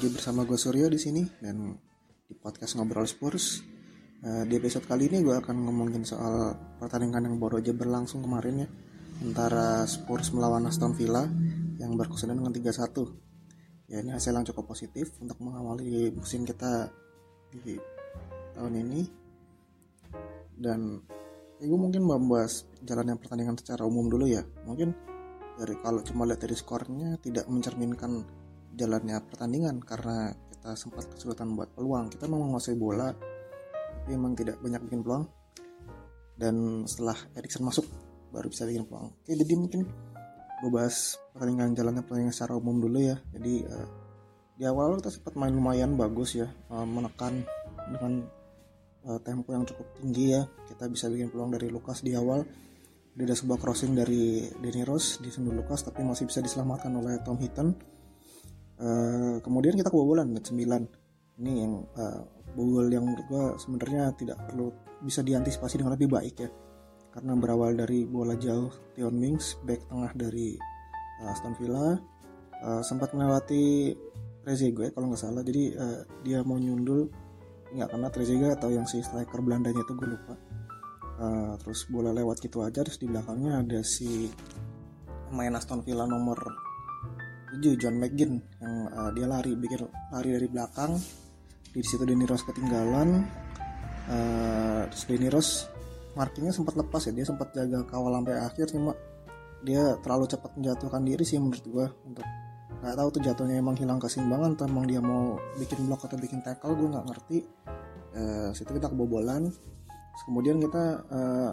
Lagi bersama gue Suryo di sini dan di podcast ngobrol Spurs. Uh, di episode kali ini gue akan ngomongin soal pertandingan yang baru aja berlangsung kemarin ya antara Spurs melawan Aston Villa yang berkesudahan dengan 3-1. Ya ini hasil yang cukup positif untuk mengawali musim kita di tahun ini. Dan ya gue mungkin membahas jalannya pertandingan secara umum dulu ya. Mungkin dari kalau cuma lihat dari skornya tidak mencerminkan jalannya pertandingan karena kita sempat kesulitan buat peluang. Kita memang menguasai bola tapi memang tidak banyak bikin peluang. Dan setelah Erikson masuk baru bisa bikin peluang. Oke jadi mungkin gue bahas pertandingan jalannya pertandingan secara umum dulu ya. Jadi uh, di awal kita sempat main lumayan bagus ya uh, menekan dengan uh, tempo yang cukup tinggi ya. Kita bisa bikin peluang dari Lukas di awal. Ada sebuah crossing dari Denny Rose di Lukas tapi masih bisa diselamatkan oleh Tom Hinton uh, kemudian kita kebobolan menit 9 ini yang uh, yang menurut gue sebenarnya tidak perlu bisa diantisipasi dengan lebih baik ya. Karena berawal dari bola jauh Tion Mings back tengah dari uh, Aston Villa uh, sempat melewati Trezeguet kalau nggak salah. Jadi uh, dia mau nyundul nggak kena Trezeguet atau yang si striker Belandanya itu gue lupa. Uh, terus bola lewat gitu aja terus di belakangnya ada si pemain Aston Villa nomor 7 John McGinn yang uh, dia lari bikin lari dari belakang. Di situ Denny Rose ketinggalan. Uh, terus Denny Rose markingnya sempat lepas ya. Dia sempat jaga kawal sampai akhir cuma dia terlalu cepat menjatuhkan diri sih menurut gua. Untuk nggak tahu tuh jatuhnya emang hilang keseimbangan atau emang dia mau bikin blok atau bikin tackle gue nggak ngerti. Uh, situ kita kebobolan. Terus kemudian kita uh,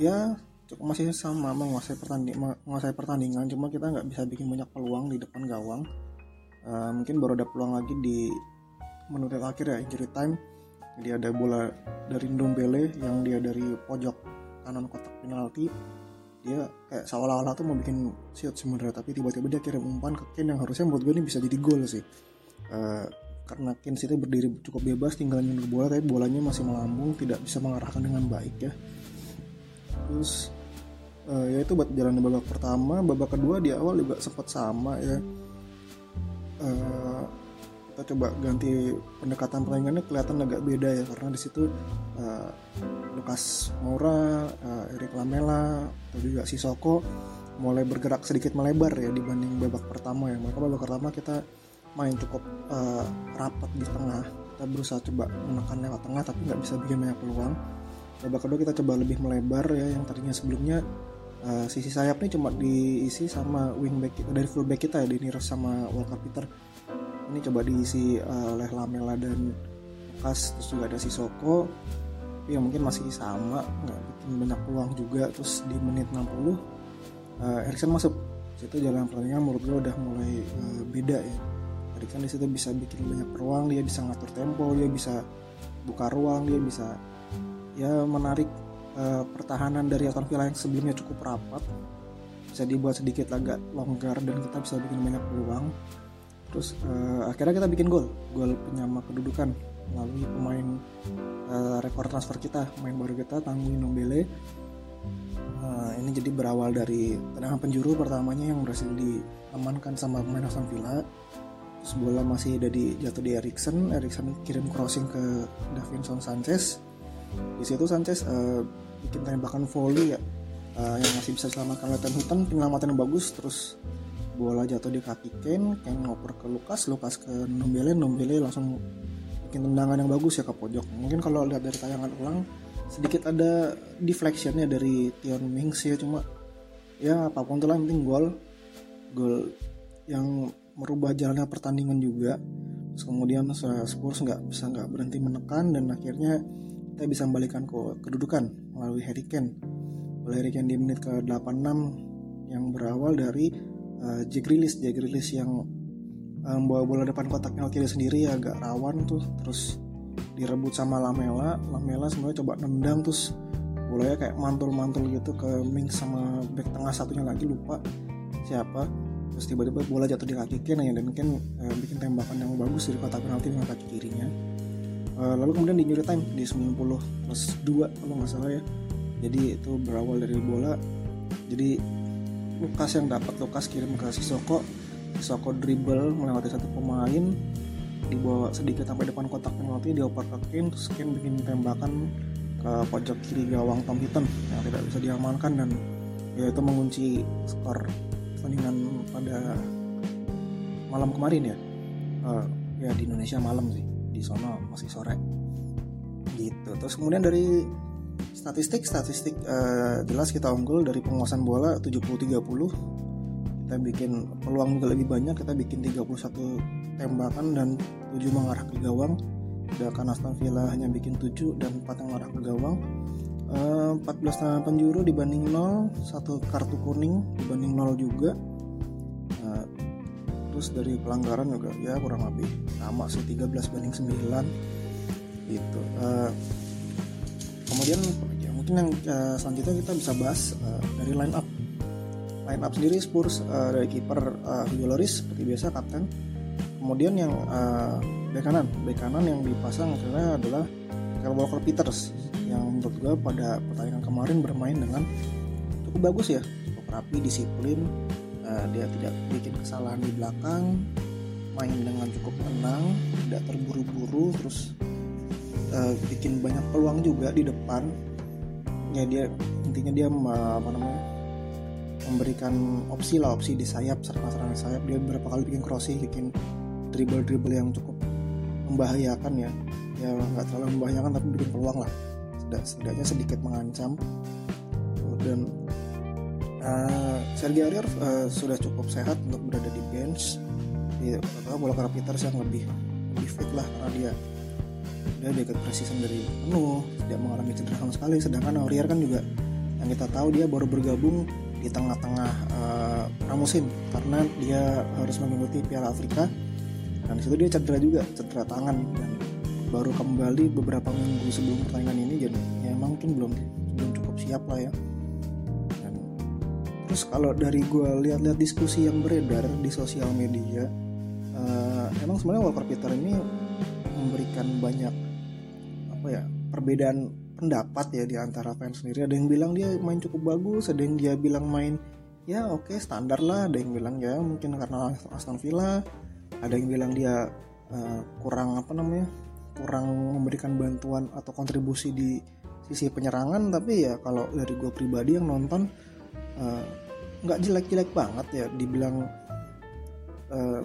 ya masih sama menguasai pertandingan menguasai pertandingan cuma kita nggak bisa bikin banyak peluang di depan gawang. Uh, mungkin baru ada peluang lagi di menit akhir ya injury time. Jadi ada bola dari Ndombele yang dia dari pojok kanan kotak penalti. Dia kayak seolah-olah tuh mau bikin shoot sebenarnya tapi tiba-tiba dia kirim umpan ke Ken yang harusnya menurut gue ini bisa jadi gol sih. Uh, karena Keynes itu berdiri cukup bebas tinggal nyundul bola tapi bolanya masih melambung tidak bisa mengarahkan dengan baik ya. Terus uh, ya itu buat jalan babak pertama. Babak kedua di awal juga sempat sama ya. Uh, kita coba ganti pendekatan pertandingannya kelihatan agak beda ya. Karena di situ uh, Lukas Moura, uh, Erik Lamela atau juga Sisoko mulai bergerak sedikit melebar ya dibanding babak pertama ya. Maka babak pertama kita main cukup uh, rapat di tengah. Kita berusaha coba menekan lewat tengah tapi nggak bisa bikin banyak peluang. Babak kedua kita coba lebih melebar ya. Yang tadinya sebelumnya uh, sisi sayap ini cuma diisi sama wingback dari fullback kita ya Rose sama Walker Peter. Ini coba diisi uh, oleh Lamela dan Lukas terus juga ada Sisoko tapi ya mungkin masih sama nggak bikin banyak peluang juga. Terus di menit 60 uh, Erikson masuk. Situ jalan pertandingan menurut gue udah mulai uh, beda ya. Tadi kan di situ bisa bikin banyak ruang dia bisa ngatur tempo dia bisa buka ruang dia bisa ya menarik uh, pertahanan dari Aston Villa yang sebelumnya cukup rapat. Bisa dibuat sedikit agak longgar dan kita bisa bikin banyak peluang. Terus uh, akhirnya kita bikin gol. Gol penyama kedudukan melalui pemain uh, rekor transfer kita pemain baru kita Tangguh Nombele uh, ini jadi berawal dari tendangan penjuru pertamanya yang berhasil diamankan sama pemain Aston Villa. Terus bola masih ada di jatuh di Erikson Erikson kirim crossing ke Davinson Sanchez. Di situ Sanchez uh, bikin tembakan volley ya. Uh, yang masih bisa diselamatkan oleh Ten Hutan penyelamatan yang bagus terus bola jatuh di kaki Ken Ken ngoper ke Lukas Lukas ke Nombele Nombele langsung bikin tendangan yang bagus ya ke pojok. Mungkin kalau lihat dari tayangan ulang sedikit ada deflectionnya dari Tion Mings ya. Cuma ya apa pun itu lah penting gol. Gol yang merubah jalannya pertandingan juga. Terus kemudian Spurs nggak bisa nggak berhenti menekan dan akhirnya kita bisa membalikan ke kedudukan melalui Harry Kane oleh Harry Kane di menit ke 86 yang berawal dari uh, Jack Grealish. Jack Grealish yang um, bola depan kotak penalti sendiri agak rawan tuh terus direbut sama Lamela. Lamela sebenarnya coba nendang terus bolanya kayak mantul-mantul gitu ke Ming sama back tengah satunya lagi lupa siapa. Terus tiba-tiba bola jatuh di kaki Ken dan Ken uh, bikin tembakan yang bagus dari kotak penalti dengan kaki kirinya uh, lalu kemudian di injury time di 90 plus 2 kalau nggak salah ya. Jadi itu berawal dari bola. Jadi Lukas yang dapat Lukas kirim ke Sisoko Soko dribble melewati satu pemain dibawa sedikit sampai depan kotak penalti dioper ke Kane terus Kane bikin tembakan ke pojok kiri gawang Tom Hinton yang tidak bisa diamankan dan ya itu mengunci skor pertandingan pada malam kemarin ya. Uh, ya di Indonesia malam sih di sana masih sore. Gitu. Terus kemudian dari statistik statistik uh, jelas kita unggul dari penguasaan bola 70-30 kita bikin peluang juga lebih banyak kita bikin 31 tembakan dan 7 mengarah ke gawang. Sedangkan Aston Villa hanya bikin 7 dan 4 yang mengarah ke gawang. Uh, 14 tendangan penjuru dibanding 0 satu kartu kuning dibanding 0 juga terus dari pelanggaran juga ya kurang lebih. Sama sih 13 banding 9 gitu uh, kemudian ya mungkin yang uh, selanjutnya kita bisa bahas uh, dari line up. Line up sendiri Spurs uh, dari kiper uh, Hugo seperti biasa kapten. Kemudian yang uh, bek kanan. Bek kanan yang dipasang akhirnya adalah Kyle Walker Peters yang menurut gue pada pertandingan kemarin bermain dengan cukup bagus ya. Cukup rapi disiplin uh, dia tidak bikin kesalahan di belakang main dengan cukup tenang tidak terburu-buru terus uh, bikin banyak peluang juga di depan. Ya dia intinya dia apa namanya memberikan opsi lah opsi di sayap serang-serang sayap. Dia beberapa kali bikin crossing bikin dribble dribble yang cukup membahayakan ya. Ya nggak terlalu membahayakan tapi bikin peluang lah. Setidaknya sedikit mengancam. Dan uh, Sergio Aurier uh, sudah cukup sehat untuk berada di bench. Di bola Peters yang lebih lebih fit lah karena dia dia dekat precision dari penuh tidak mengalami cedera sama sekali. Sedangkan Aurier kan juga yang kita tahu dia baru bergabung di tengah-tengah uh, pramusim karena dia harus mengikuti Piala Afrika. Dan di situ dia cedera juga cedera tangan. Dan baru kembali beberapa minggu sebelum pertandingan ini jadi ya emang mungkin belum belum cukup siap lah ya terus kalau dari gue lihat-lihat diskusi yang beredar di sosial media uh, emang sebenarnya Walker Peter ini memberikan banyak apa ya perbedaan pendapat ya di antara fans sendiri. Ada yang bilang dia main cukup bagus ada yang dia bilang main ya oke okay, standar lah. Ada yang bilang ya mungkin karena Aston Villa. Ada yang bilang dia uh, kurang apa namanya kurang memberikan bantuan atau kontribusi di sisi penyerangan. Tapi ya kalau dari gue pribadi yang nonton uh, nggak jelek-jelek banget ya dibilang uh,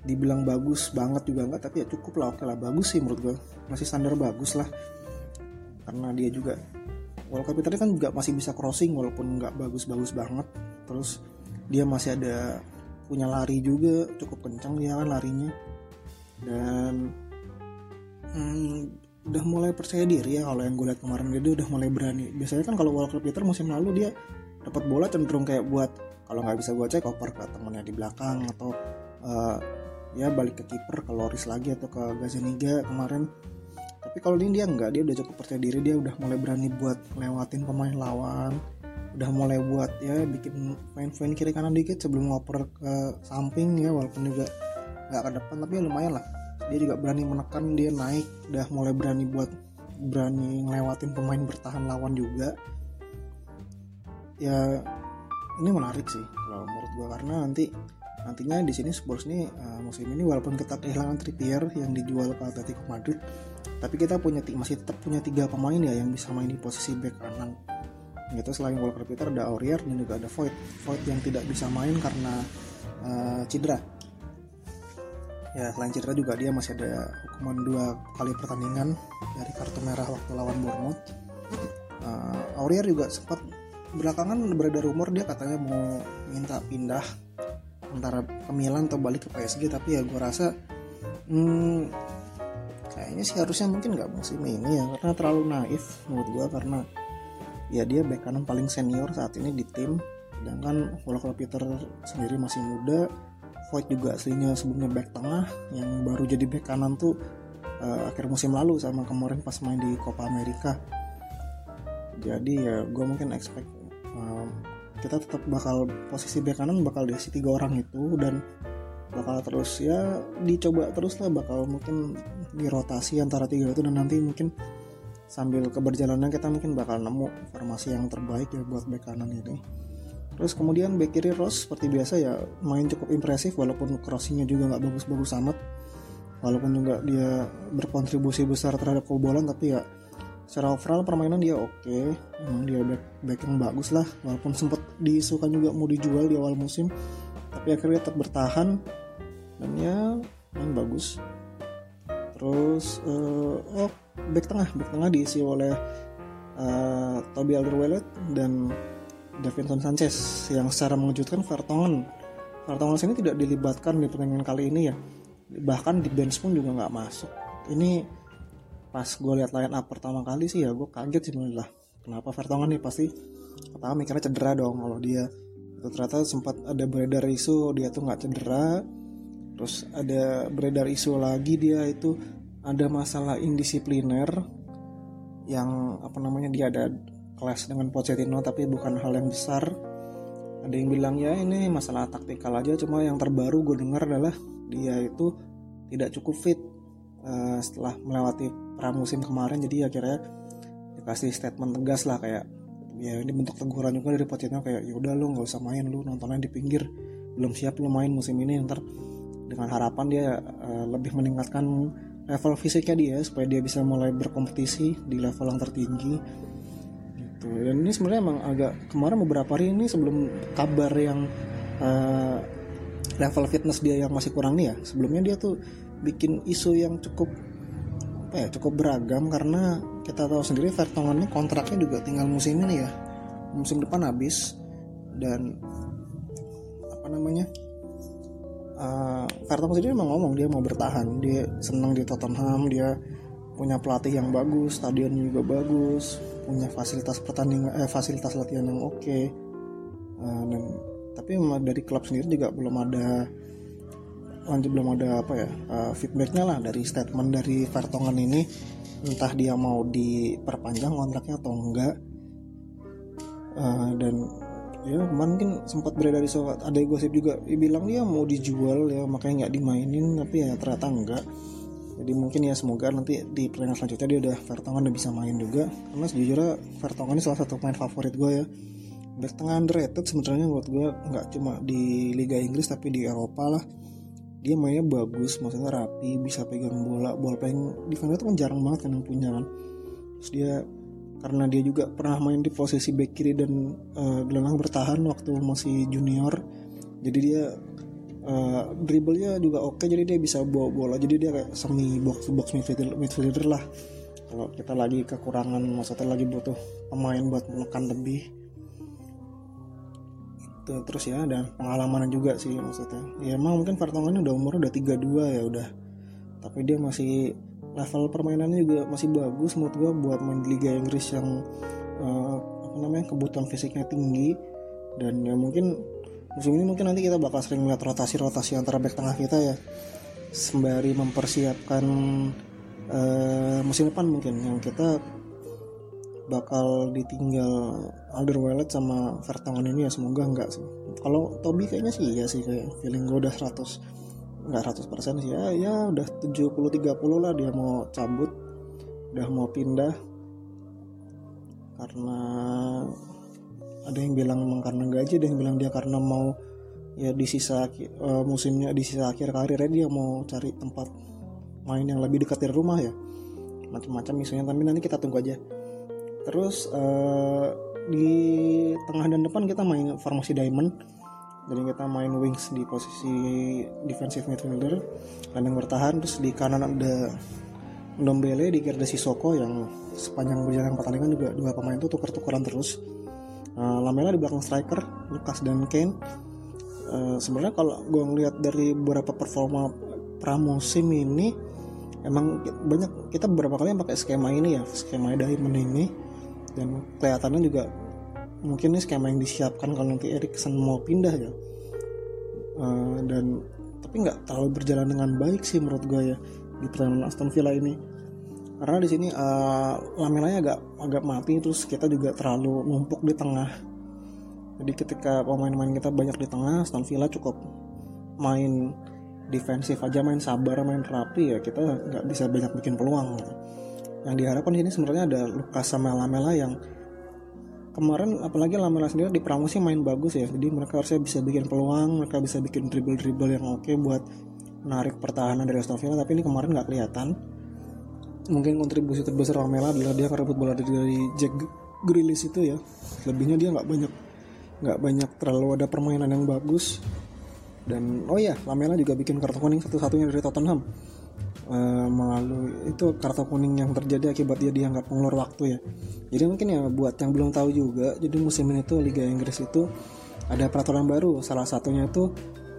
dibilang bagus banget juga enggak tapi ya cukup lah oke lah bagus sih menurut gue masih standar bagus lah. Karena dia juga World Cup kan juga masih bisa crossing walaupun nggak bagus-bagus banget. Terus dia masih ada punya lari juga cukup kencang dia kan larinya. Dan hmm, udah mulai percaya diri ya kalau yang gue lihat kemarin dia udah mulai berani. Biasanya kan kalau World Cup Peter musim lalu dia dapat bola cenderung kayak buat kalau nggak bisa gue cek oper ke temennya di belakang atau uh, ya balik ke kiper ke Loris lagi atau ke Gazaniga kemarin. Tapi kalau ini dia nggak dia udah cukup percaya diri dia udah mulai berani buat lewatin pemain lawan udah mulai buat ya bikin main-main kiri kanan dikit sebelum ngoper ke samping ya walaupun juga nggak ke depan tapi ya lumayan lah. Dia juga berani menekan dia naik udah mulai berani buat berani ngelewatin pemain bertahan lawan juga ya ini menarik sih kalau menurut gua karena nanti nantinya di sini Spurs ini uh, musim ini walaupun kita kehilangan Trippier yang dijual ke Atletico Madrid tapi kita punya masih tetap punya tiga pemain ya yang bisa main di posisi back kanan. Gitu selain Walker Peter ada Aurier dan juga ada Void Void yang tidak bisa main karena uh, cedera. Ya selain cedera juga dia masih ada hukuman dua kali pertandingan dari kartu merah waktu lawan Bournemouth. Uh, Aurier juga sempat belakangan beredar rumor dia katanya mau minta pindah antara ke Milan atau balik ke PSG tapi ya gue rasa hmm, kayaknya sih harusnya mungkin nggak musim ini ya karena terlalu naif menurut gue karena ya dia back kanan paling senior saat ini di tim sedangkan Walker Peter sendiri masih muda Void juga aslinya sebelumnya back tengah yang baru jadi back kanan tuh uh, akhir musim lalu sama kemarin pas main di Copa America. Jadi ya gue mungkin expect kita tetap bakal posisi bek kanan bakal diisi tiga orang itu dan bakal terus ya dicoba terus lah bakal mungkin dirotasi antara tiga itu dan nanti mungkin sambil keberjalanan kita mungkin bakal nemu formasi yang terbaik ya buat bek kanan ini. Terus kemudian back kiri Ross seperti biasa ya main cukup impresif walaupun crossingnya juga nggak bagus-bagus amat. Walaupun juga dia berkontribusi besar terhadap kebobolan tapi ya secara overall permainan dia oke. Okay. emang dia back, back yang bagus lah. Walaupun sempat diisukan juga mau dijual di awal musim. Tapi akhirnya tetap bertahan. Dan ya main bagus. Terus uh, oh back tengah. Back tengah diisi oleh uh, Toby Alderweireld dan Davinson Sanchez. Yang secara mengejutkan Vertonghen. Vertonghen sini tidak dilibatkan di pertandingan kali ini ya. Bahkan di bench pun juga nggak masuk. Ini pas gue lihat line up pertama kali sih ya gue kaget sih lah. Kenapa Vertonghen nih? Pasti pertama mikirnya cedera dong kalau dia. Itu ternyata sempat ada beredar isu dia tuh nggak cedera. Terus ada beredar isu lagi dia itu ada masalah indisipliner yang apa namanya dia ada kelas dengan Pochettino tapi bukan hal yang besar. Ada yang bilang ya ini masalah taktikal aja cuma yang terbaru gue dengar adalah dia itu tidak cukup fit uh, setelah melewati pramusim kemarin jadi akhirnya dikasih statement tegas lah kayak ya ini bentuk teguran juga dari Pochettino kayak ya udah lu nggak usah main lu nontonnya di pinggir belum siap lu main musim ini. Ntar dengan harapan dia uh, lebih meningkatkan level fisiknya dia supaya dia bisa mulai berkompetisi di level yang tertinggi. Gitu. Dan ini sebenarnya emang agak kemarin beberapa hari ini sebelum kabar yang uh, level fitness dia yang masih kurang nih ya sebelumnya dia tuh bikin isu yang cukup apa ya cukup beragam karena kita tahu sendiri Vertonghen kontraknya juga tinggal musim ini ya musim depan habis dan apa namanya uh, Vertonghen sendiri memang ngomong dia mau bertahan dia senang di Tottenham dia punya pelatih yang bagus stadion juga bagus punya fasilitas pertandingan eh, fasilitas latihan yang oke okay. uh, dan tapi dari klub sendiri juga belum ada lanjut belum ada apa ya uh, feedbacknya lah dari statement dari Vertonghen ini. Entah dia mau diperpanjang kontraknya atau enggak. Uh, dan ya mungkin sempat beredar di soal ada gosip juga. Dia bilang dia mau dijual ya makanya nggak dimainin tapi ya ternyata enggak. Jadi mungkin ya semoga nanti di pertandingan selanjutnya dia udah Vertonghen udah bisa main juga. Karena sejujurnya Vertonghen ini salah satu pemain favorit gue ya. Back tengah underrated sebenarnya buat gue nggak cuma di Liga Inggris tapi di Eropa lah dia mainnya bagus maksudnya rapi bisa pegang bola. Bola paling defender itu kan jarang banget kan yang punya kan. Terus dia karena dia juga pernah main di posisi back kiri dan uh, gelandang bertahan waktu masih junior jadi dia uh, dribblenya juga oke jadi dia bisa bawa bola. Jadi dia kayak semi box box midfielder, midfielder lah. Kalau kita lagi kekurangan maksudnya lagi butuh pemain buat menekan lebih gitu. Terus ya dan pengalaman juga sih maksudnya. Ya emang mungkin Vertonghen udah umur udah 32 ya udah. Tapi dia masih level permainannya juga masih bagus menurut gue buat main Liga Inggris yang uh, apa namanya kebutuhan fisiknya tinggi. Dan ya mungkin musim ini mungkin nanti kita bakal sering melihat rotasi-rotasi antara back tengah kita ya. Sembari mempersiapkan uh, musim depan mungkin yang kita bakal ditinggal Alderweireld sama Vertonghen ini ya semoga enggak sih. Kalau Toby kayaknya sih ya sih kayak feeling gue udah 100 enggak 100% sih ya ya udah 70 30 lah dia mau cabut udah mau pindah. Karena ada yang bilang memang karena gaji ada yang bilang dia karena mau ya di sisa uh, musimnya di sisa akhir karirnya dia mau cari tempat main yang lebih dekat dari rumah ya. Macam-macam misalnya tapi nanti kita tunggu aja terus uh, di tengah dan depan kita main formasi diamond. Jadi kita main wings di posisi defensive midfielder yang bertahan terus di kanan ada Ndombele di ada Sisoko yang sepanjang berjalan pertandingan juga dua pemain itu tukar-tukaran terus. Uh, Lamela di belakang striker Lucas dan Kane. Uh, sebenarnya kalau gue ngeliat dari beberapa performa pramusim ini emang banyak kita beberapa kali yang pakai skema ini ya skema diamond ini dan kelihatannya juga mungkin ini skema yang disiapkan kalau nanti Erikson mau pindah ya. Uh, dan tapi nggak terlalu berjalan dengan baik sih menurut gue ya di pertandingan Aston Villa ini. Karena di sini uh, lamelanya agak agak mati terus kita juga terlalu numpuk di tengah. Jadi ketika pemain-pemain kita banyak di tengah Aston Villa cukup main defensif aja main sabar main rapi ya kita nggak bisa banyak bikin peluang gitu yang diharapkan ini sebenarnya ada Lukas sama Lamela yang kemarin apalagi Lamela sendiri di pramusim main bagus ya. Jadi mereka harusnya bisa bikin peluang mereka bisa bikin dribble dribble yang oke buat menarik pertahanan dari Aston Villa tapi ini kemarin nggak kelihatan. Mungkin kontribusi terbesar Lamela adalah dia ngerebut bola dari, dari Jack Grealish itu ya. Lebihnya dia nggak banyak nggak banyak terlalu ada permainan yang bagus. Dan oh ya Lamela juga bikin kartu kuning satu-satunya dari Tottenham uh, melalui itu kartu kuning yang terjadi akibat dia dianggap mengulur waktu ya. Jadi mungkin ya buat yang belum tahu juga jadi musim ini tuh Liga Inggris itu ada peraturan baru. Salah satunya itu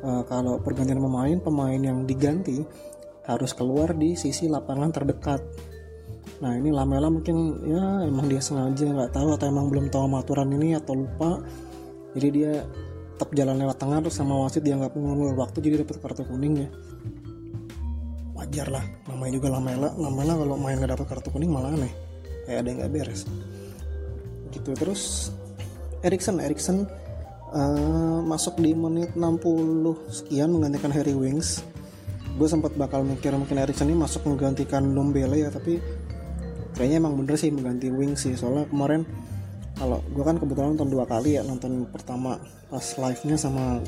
uh, kalau pergantian pemain pemain yang diganti harus keluar di sisi lapangan terdekat. Nah ini Lamela mungkin ya emang dia sengaja nggak tahu atau emang belum tahu aturan ini atau lupa. Jadi dia tetap jalan lewat tengah terus sama wasit dia nggak mengulur waktu jadi dapat kartu kuning ya wajar lah. Namanya juga Lamela. Lamela kalau main nggak dapat kartu kuning malah aneh. Kayak ada yang nggak beres. Gitu. Terus Erikson. Erikson uh, masuk di menit 60 sekian menggantikan Harry Wings gue sempat bakal mikir mungkin Erikson ini masuk menggantikan Dombele ya tapi kayaknya emang bener sih mengganti Wings sih. Soalnya kemarin kalau gue kan kebetulan nonton dua kali ya. Nonton pertama pas live nya sama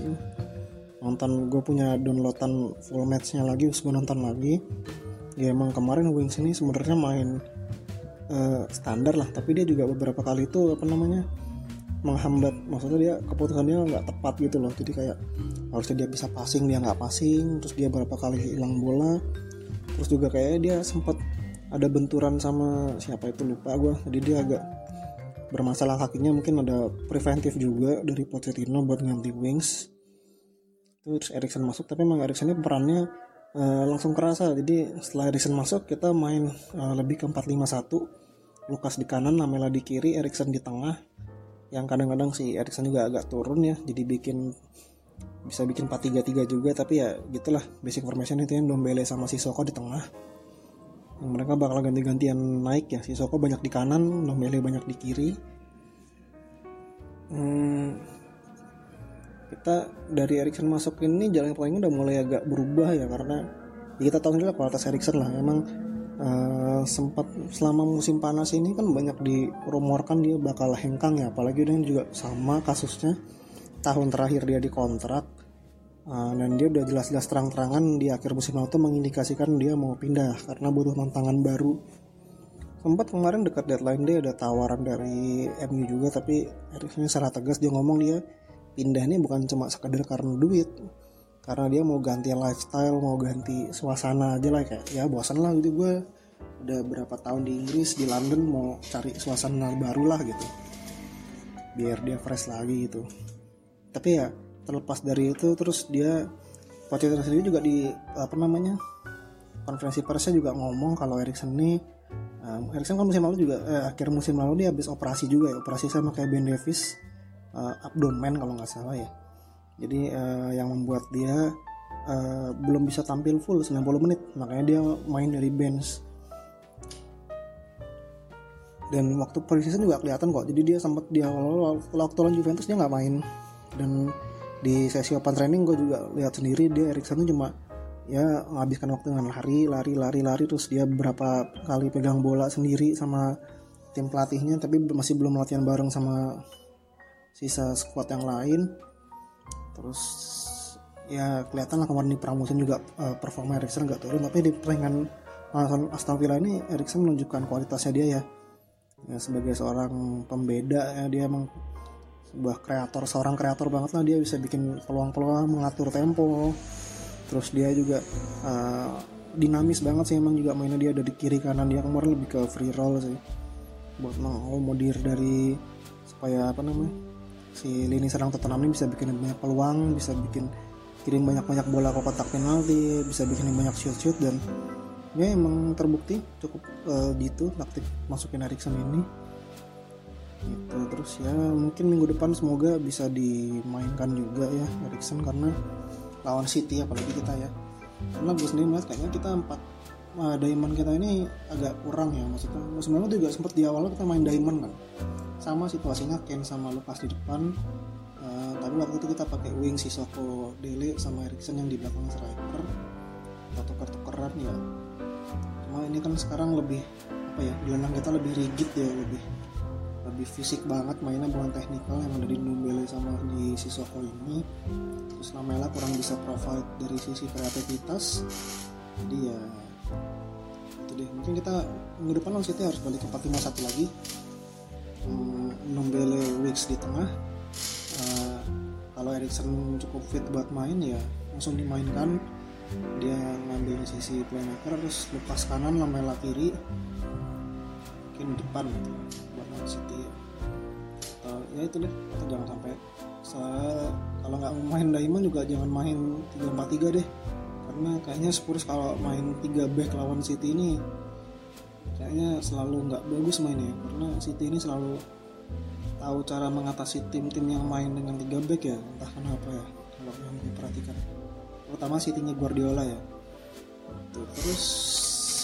nonton gue punya downloadan full matchnya lagi terus gue nonton lagi. Ya emang kemarin Wings ini sebenarnya main uh, standar lah tapi dia juga beberapa kali itu apa namanya menghambat maksudnya dia keputusan dia nggak tepat gitu loh. Jadi kayak harusnya dia bisa passing dia nggak passing terus dia berapa kali hilang bola. Terus juga kayak dia sempat ada benturan sama siapa itu lupa gue jadi dia agak bermasalah kakinya mungkin ada preventif juga dari Pochettino buat ganti Wings terus Erikson masuk tapi emang Erikson ini perannya uh, langsung kerasa. Jadi setelah Erikson masuk kita main uh, lebih ke 4-5-1 Lukas di kanan Lamela di kiri Erikson di tengah. Yang kadang-kadang si Erikson juga agak turun ya jadi bikin bisa bikin 4-3-3 juga. Tapi ya gitulah basic formation itu yang Dombele sama Sissoko di tengah. Mereka bakal ganti-gantian naik ya. Si Soko banyak di kanan Nombele banyak di kiri. Hmm, kita dari Erikson masuk ini jalan playing udah mulai agak berubah ya karena ya kita tahu sendiri kualitas Erikson lah emang uh, sempat selama musim panas ini kan banyak dirumorkan dia bakal hengkang ya apalagi dengan juga sama kasusnya tahun terakhir dia dikontrak Uh, dan dia udah jelas-jelas terang-terangan di akhir musim lalu mengindikasikan dia mau pindah karena butuh tantangan baru. Sempat kemarin dekat deadline dia ada tawaran dari MU juga tapi Erikson secara tegas dia ngomong dia pindah ini bukan cuma sekedar karena duit karena dia mau ganti lifestyle mau ganti suasana aja lah kayak ya bosan lah gitu gue udah berapa tahun di Inggris di London mau cari suasana baru lah gitu. Biar dia fresh lagi gitu. Tapi ya terlepas dari itu terus dia Pochettino sendiri juga di apa namanya konferensi persnya juga ngomong kalau Erikson ini um, Erikson kan musim lalu juga eh, akhir musim lalu dia habis operasi juga ya operasi sama kayak Ben Davis uh, abdomen kalau nggak salah ya. Jadi uh, yang membuat dia uh, belum bisa tampil full 90 menit. Makanya dia main dari bench. Dan waktu preseason juga kelihatan kok. Jadi dia sempat dia waktu lawan Juventus dia nggak main. Dan di sesi open training gue juga lihat sendiri dia Erikson tuh cuma ya menghabiskan waktu dengan lari lari lari lari. Terus dia beberapa kali pegang bola sendiri sama tim pelatihnya tapi masih belum latihan bareng sama sisa squad yang lain. Terus ya kelihatan lah kemarin di pramusim juga uh, performa Erikson nggak turun. Tapi di pertandingan Aston Villa ini Erikson menunjukkan kualitasnya dia ya. Ya sebagai seorang pembeda ya dia emang sebuah kreator seorang kreator banget lah. Dia bisa bikin peluang-peluang mengatur tempo. Terus dia juga uh, dinamis banget sih. Emang juga mainnya dia ada di kiri kanan. Dia kemarin lebih ke free roll sih. Buat mengakomodir dari supaya apa namanya si lini serang Tottenham ini bisa bikin banyak peluang bisa bikin kirim banyak-banyak bola ke kotak penalti bisa bikin banyak shoot-shoot dan ya emang terbukti cukup uh, gitu taktik masukin Erikson ini. Gitu terus ya mungkin minggu depan semoga bisa dimainkan juga ya Erikson karena lawan City apalagi kita ya. Karena gue sendiri melihat kayaknya kita empat uh, diamond kita ini agak kurang ya maksudnya lalu juga sempat di awal kita main diamond kan sama situasinya Ken sama Lukas di depan. Uh, tapi waktu itu kita pakai wing Sisoko Dele sama Erikson yang di belakang striker. Kita tuker-tukeran ya. Cuma ini kan sekarang lebih apa ya gelandang kita lebih rigid ya. Lebih lebih fisik banget mainnya bukan teknikal. Yang ada di Numbele sama di Sisoko ini. Terus Lamela kurang bisa provide dari sisi kreativitas. Jadi ya itu deh. Mungkin kita minggu depan City harus balik ke 451 lagi hmm, Numbele Wicks di tengah uh, kalau Erikson cukup fit buat main ya langsung dimainkan. Dia ngambil sisi playmaker terus lepas kanan Lamela kiri mungkin depan gitu buat Man City. Atau ya itu deh atau jangan sampai. Kalau nggak mau main Diamond juga jangan main 3-4-3 deh. Karena kayaknya Spurs kalau main 3 back lawan City ini kayaknya selalu nggak bagus mainnya karena City ini selalu tahu cara mengatasi tim-tim yang main dengan 3 back ya entah kenapa ya kalau yang diperhatikan. Terutama City-nya Guardiola ya. Tuh, terus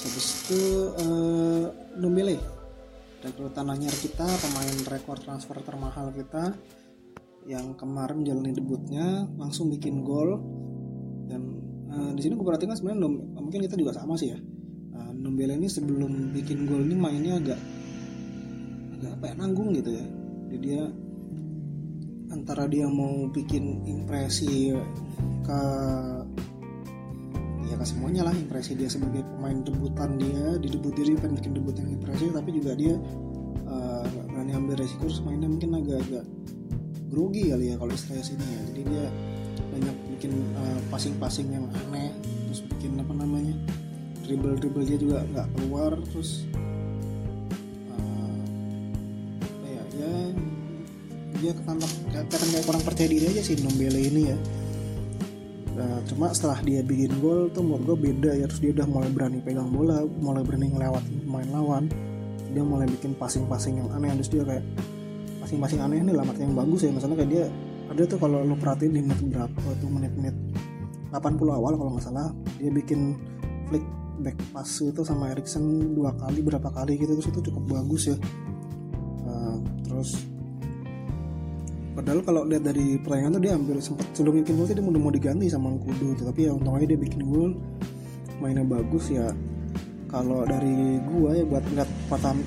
habis itu uh, Dombele rekrutan anyar kita pemain rekor transfer termahal kita yang kemarin jalani debutnya langsung bikin gol. Dan uh, di sini gue perhatikan sebenarnya mungkin kita juga sama sih ya Ndombele ini sebelum bikin gol ini mainnya agak agak apa ya nanggung gitu ya. Jadi dia antara dia mau bikin impresi ke ya ke semuanya lah impresi dia sebagai pemain debutan dia di debut dia pengen bikin debut yang impresi tapi juga dia uh, berani ambil resiko terus mainnya mungkin agak-agak grogi kali ya kalau istilahnya sini ya. Jadi dia banyak bikin uh, passing-passing yang aneh terus bikin apa namanya dribble dribble dia juga nggak keluar terus uh, ya ya dia ketampak kelihatan kayak kurang percaya diri aja sih Nombele ini ya. Nah, cuma setelah dia bikin gol tuh menurut gue beda ya terus dia udah mulai berani pegang bola mulai berani ngelewat pemain lawan dia mulai bikin passing-passing yang aneh terus dia kayak passing-passing aneh ini lah yang bagus ya misalnya kayak dia ada tuh kalau lo perhatiin di menit berapa tuh menit-menit 80 awal kalau nggak salah dia bikin flick back pass itu sama Erikson dua kali berapa kali gitu terus itu cukup bagus ya. Uh, terus padahal kalau lihat dari pertandingan tuh dia hampir sempat sebelum bikin gol dia udah mau diganti sama Kudu tapi ya untung aja dia bikin gol mainnya bagus ya. Kalau dari gua ya buat lihat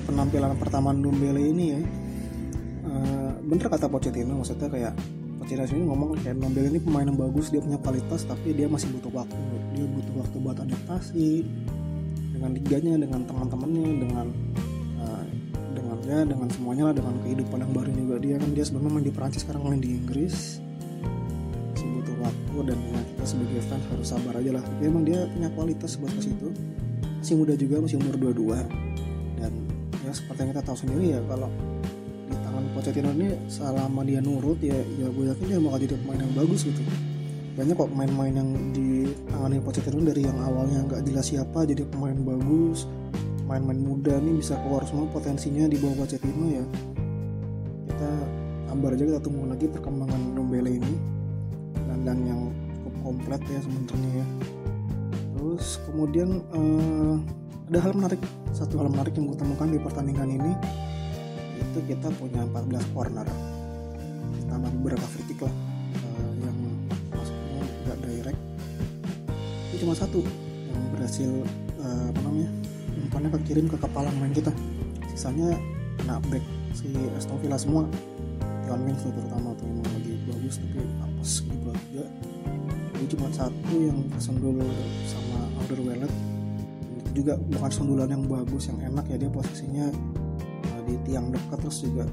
penampilan pertama Dumbele ini ya uh, bener kata Pochettino maksudnya kayak Pochettino ini ngomong kayak Dumbele ini pemain yang bagus dia punya kualitas tapi dia masih butuh waktu. Dia butuh waktu buat adaptasi dengan liganya dengan teman-temannya dengan ya dengan semuanya lah dengan kehidupan yang baru juga. Dia kan dia sebelumnya main di Prancis sekarang main di Inggris. Masih butuh waktu dan ya kita sebagai fans harus sabar aja lah. Tapi emang dia punya kualitas buat ke situ. Masih muda juga masih umur 22 dan ya seperti yang kita tahu sendiri ya kalau Pochettino ini selama dia nurut ya ya gue yakin dia bakal jadi pemain yang bagus gitu. Banyak kok pemain-pemain yang di tangan Pochettino dari yang awalnya nggak jelas siapa jadi pemain bagus main-main muda nih bisa keluar semua potensinya di bawah Pochettino ya. Kita ambar aja kita tunggu lagi perkembangan Dombele ini. Dan yang cukup komplit ya sebenarnya ya. Terus kemudian uh, ada hal menarik satu hal menarik yang gue temukan di pertandingan ini itu kita punya 14 corner. Tambah beberapa free kick lah uh, yang masuknya nggak direct. Itu cuma satu yang berhasil uh, apa namanya umpannya kekirim ke kepala main kita. Sisanya kena back si Aston Villa semua. John Mings terutama tuh emang lagi bagus tapi apes gitu juga ini cuma satu yang kesendul sama Alderweireld itu juga bukan sundulan yang bagus yang enak ya dia posisinya di tiang dekat terus juga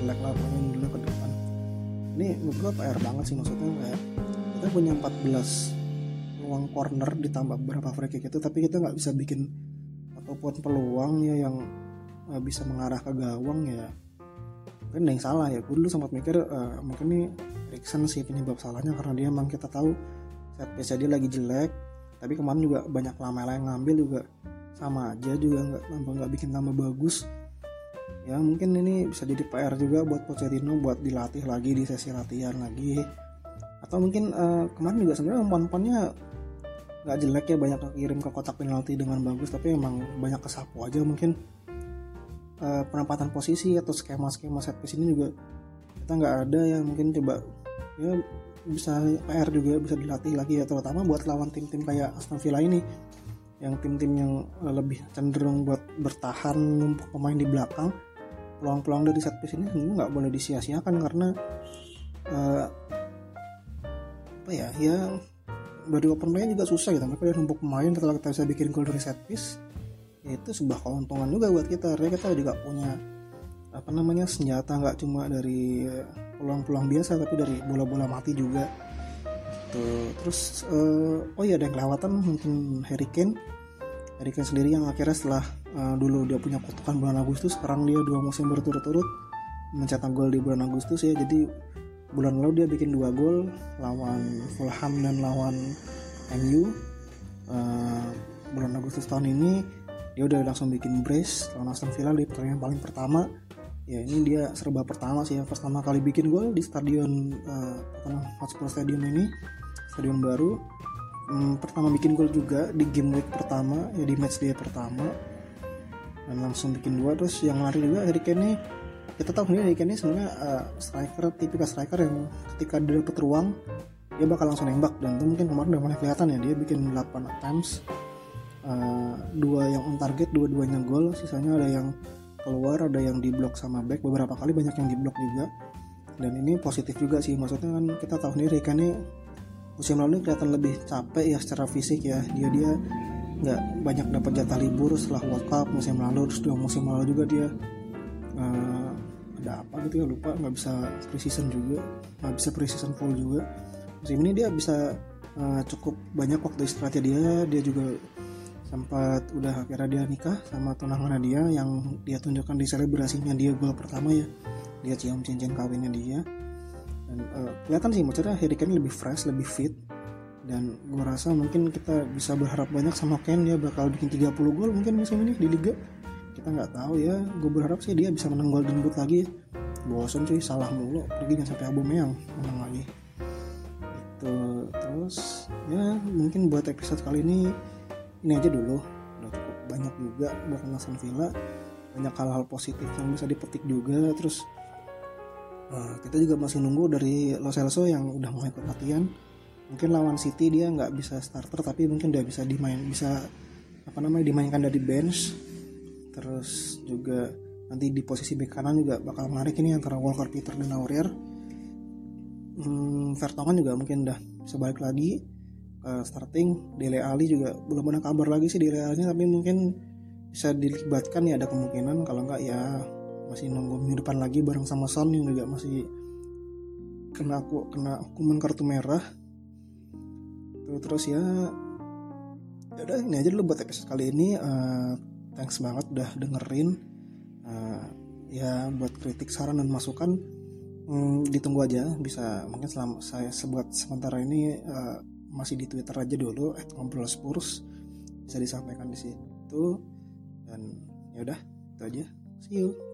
jelek lah pokoknya dulu ke depan. Ini menurut gue PR banget sih maksudnya kayak kita punya 14 ruang corner ditambah beberapa free kick itu tapi kita nggak bisa bikin ataupun peluangnya yang uh, bisa mengarah ke gawang ya. Mungkin yang salah ya. Gue dulu sempat mikir uh, mungkin ini Erikson sih penyebab salahnya karena dia emang kita tahu set piece dia lagi jelek tapi kemarin juga banyak lama yang ngambil juga sama aja juga nggak nggak bikin tambah bagus ya mungkin ini bisa jadi PR juga buat Pochettino buat dilatih lagi di sesi latihan lagi. Atau mungkin uh, kemarin juga sebenarnya umpan-umpannya nggak jelek ya banyak kirim ke kotak penalti dengan bagus tapi emang banyak kesapu aja mungkin. Uh, penempatan posisi atau skema-skema set piece ini juga kita nggak ada ya mungkin coba ya bisa PR juga bisa dilatih lagi ya terutama buat lawan tim-tim kayak Aston Villa ini yang tim-tim yang lebih cenderung buat bertahan numpuk pemain di belakang peluang-peluang dari set piece ini sebenarnya nggak boleh disia-siakan karena uh, apa ya ya dari open play juga susah gitu. Mereka udah numpuk pemain setelah kita bisa bikin gol dari set piece ya itu sebuah keuntungan juga buat kita. Karena kita juga punya apa namanya senjata nggak cuma dari peluang-peluang biasa tapi dari bola-bola mati juga. Tuh terus uh, oh iya ada yang kelewatan mungkin Harry Kane Harry Kane sendiri yang akhirnya setelah uh, dulu dia punya kutukan bulan Agustus sekarang dia dua musim berturut-turut mencetak gol di bulan Agustus ya. Jadi bulan lalu dia bikin dua gol lawan Fulham dan lawan MU uh, bulan Agustus tahun ini dia udah langsung bikin brace lawan Aston Villa di pertandingan paling pertama. Ya ini dia serba pertama sih yang pertama kali bikin gol di stadion uh, Hotspur Stadium ini stadion baru hmm, pertama bikin gol juga di game week pertama ya di match dia pertama. Dan langsung bikin dua. Terus yang lari juga Harry Kane kita tahu sendiri Harry Kane ini sebenarnya uh, striker tipikal striker yang ketika dia dapat ruang dia bakal langsung nembak. Dan itu mungkin kemarin udah mulai kelihatan ya dia bikin 8 attempts uh, dua yang on target dua-duanya gol. Sisanya ada yang keluar ada yang diblok sama back. Beberapa kali banyak yang diblok juga. Dan ini positif juga sih maksudnya kan kita tahu sendiri kan ini musim lalu kelihatan lebih capek ya secara fisik ya. Dia dia nggak banyak dapat jatah libur setelah World Cup musim lalu. Terus dua musim lalu juga dia uh, ada apa gitu ya lupa. Nggak bisa preseason juga. Nggak bisa preseason full juga. Musim ini dia bisa uh, cukup banyak waktu istirahatnya dia. Dia juga sempat udah akhirnya dia nikah sama tunangan dia yang dia tunjukkan di selebrasinya dia gol pertama ya. Dia cium cincin kawinnya dia dan uh, kelihatan sih maksudnya Harry Kane lebih fresh lebih fit. Dan gue rasa mungkin kita bisa berharap banyak sama Ken dia bakal bikin 30 gol mungkin musim ini di liga. Kita nggak tahu ya gue berharap sih dia bisa menang Golden Boot lagi. Bosan sih salah mulu. Pergi jangan sampai yang menang lagi. Itu terus ya mungkin buat episode kali ini ini aja dulu. Udah cukup banyak juga buat Aston Villa. Banyak hal-hal positif yang bisa dipetik juga. Terus Nah, kita juga masih nunggu dari Lo Celso yang udah mau ikut latihan. Mungkin lawan City dia nggak bisa starter tapi mungkin dia bisa dimain bisa apa namanya dimainkan dari bench. Terus juga nanti di posisi bek kanan juga bakal menarik ini antara Walker Peter dan Aurier. Hmm, Vertonghen juga mungkin udah bisa balik lagi uh, starting. Dele Ali juga belum ada kabar lagi sih Dele Ali tapi mungkin bisa dilibatkan ya ada kemungkinan kalau nggak ya masih nunggu minggu depan lagi bareng sama Son yang juga masih kena aku kena hukuman kartu merah. Tuh terus ya, ya udah ini aja dulu buat episode kali ini. Uh, thanks banget udah dengerin. Uh, ya buat kritik saran dan masukan hmm, ditunggu aja. Bisa mungkin selama saya sebuat sementara ini uh, masih di Twitter aja dulu at ngobrol Spurs bisa disampaikan di situ. Dan ya udah itu aja. See you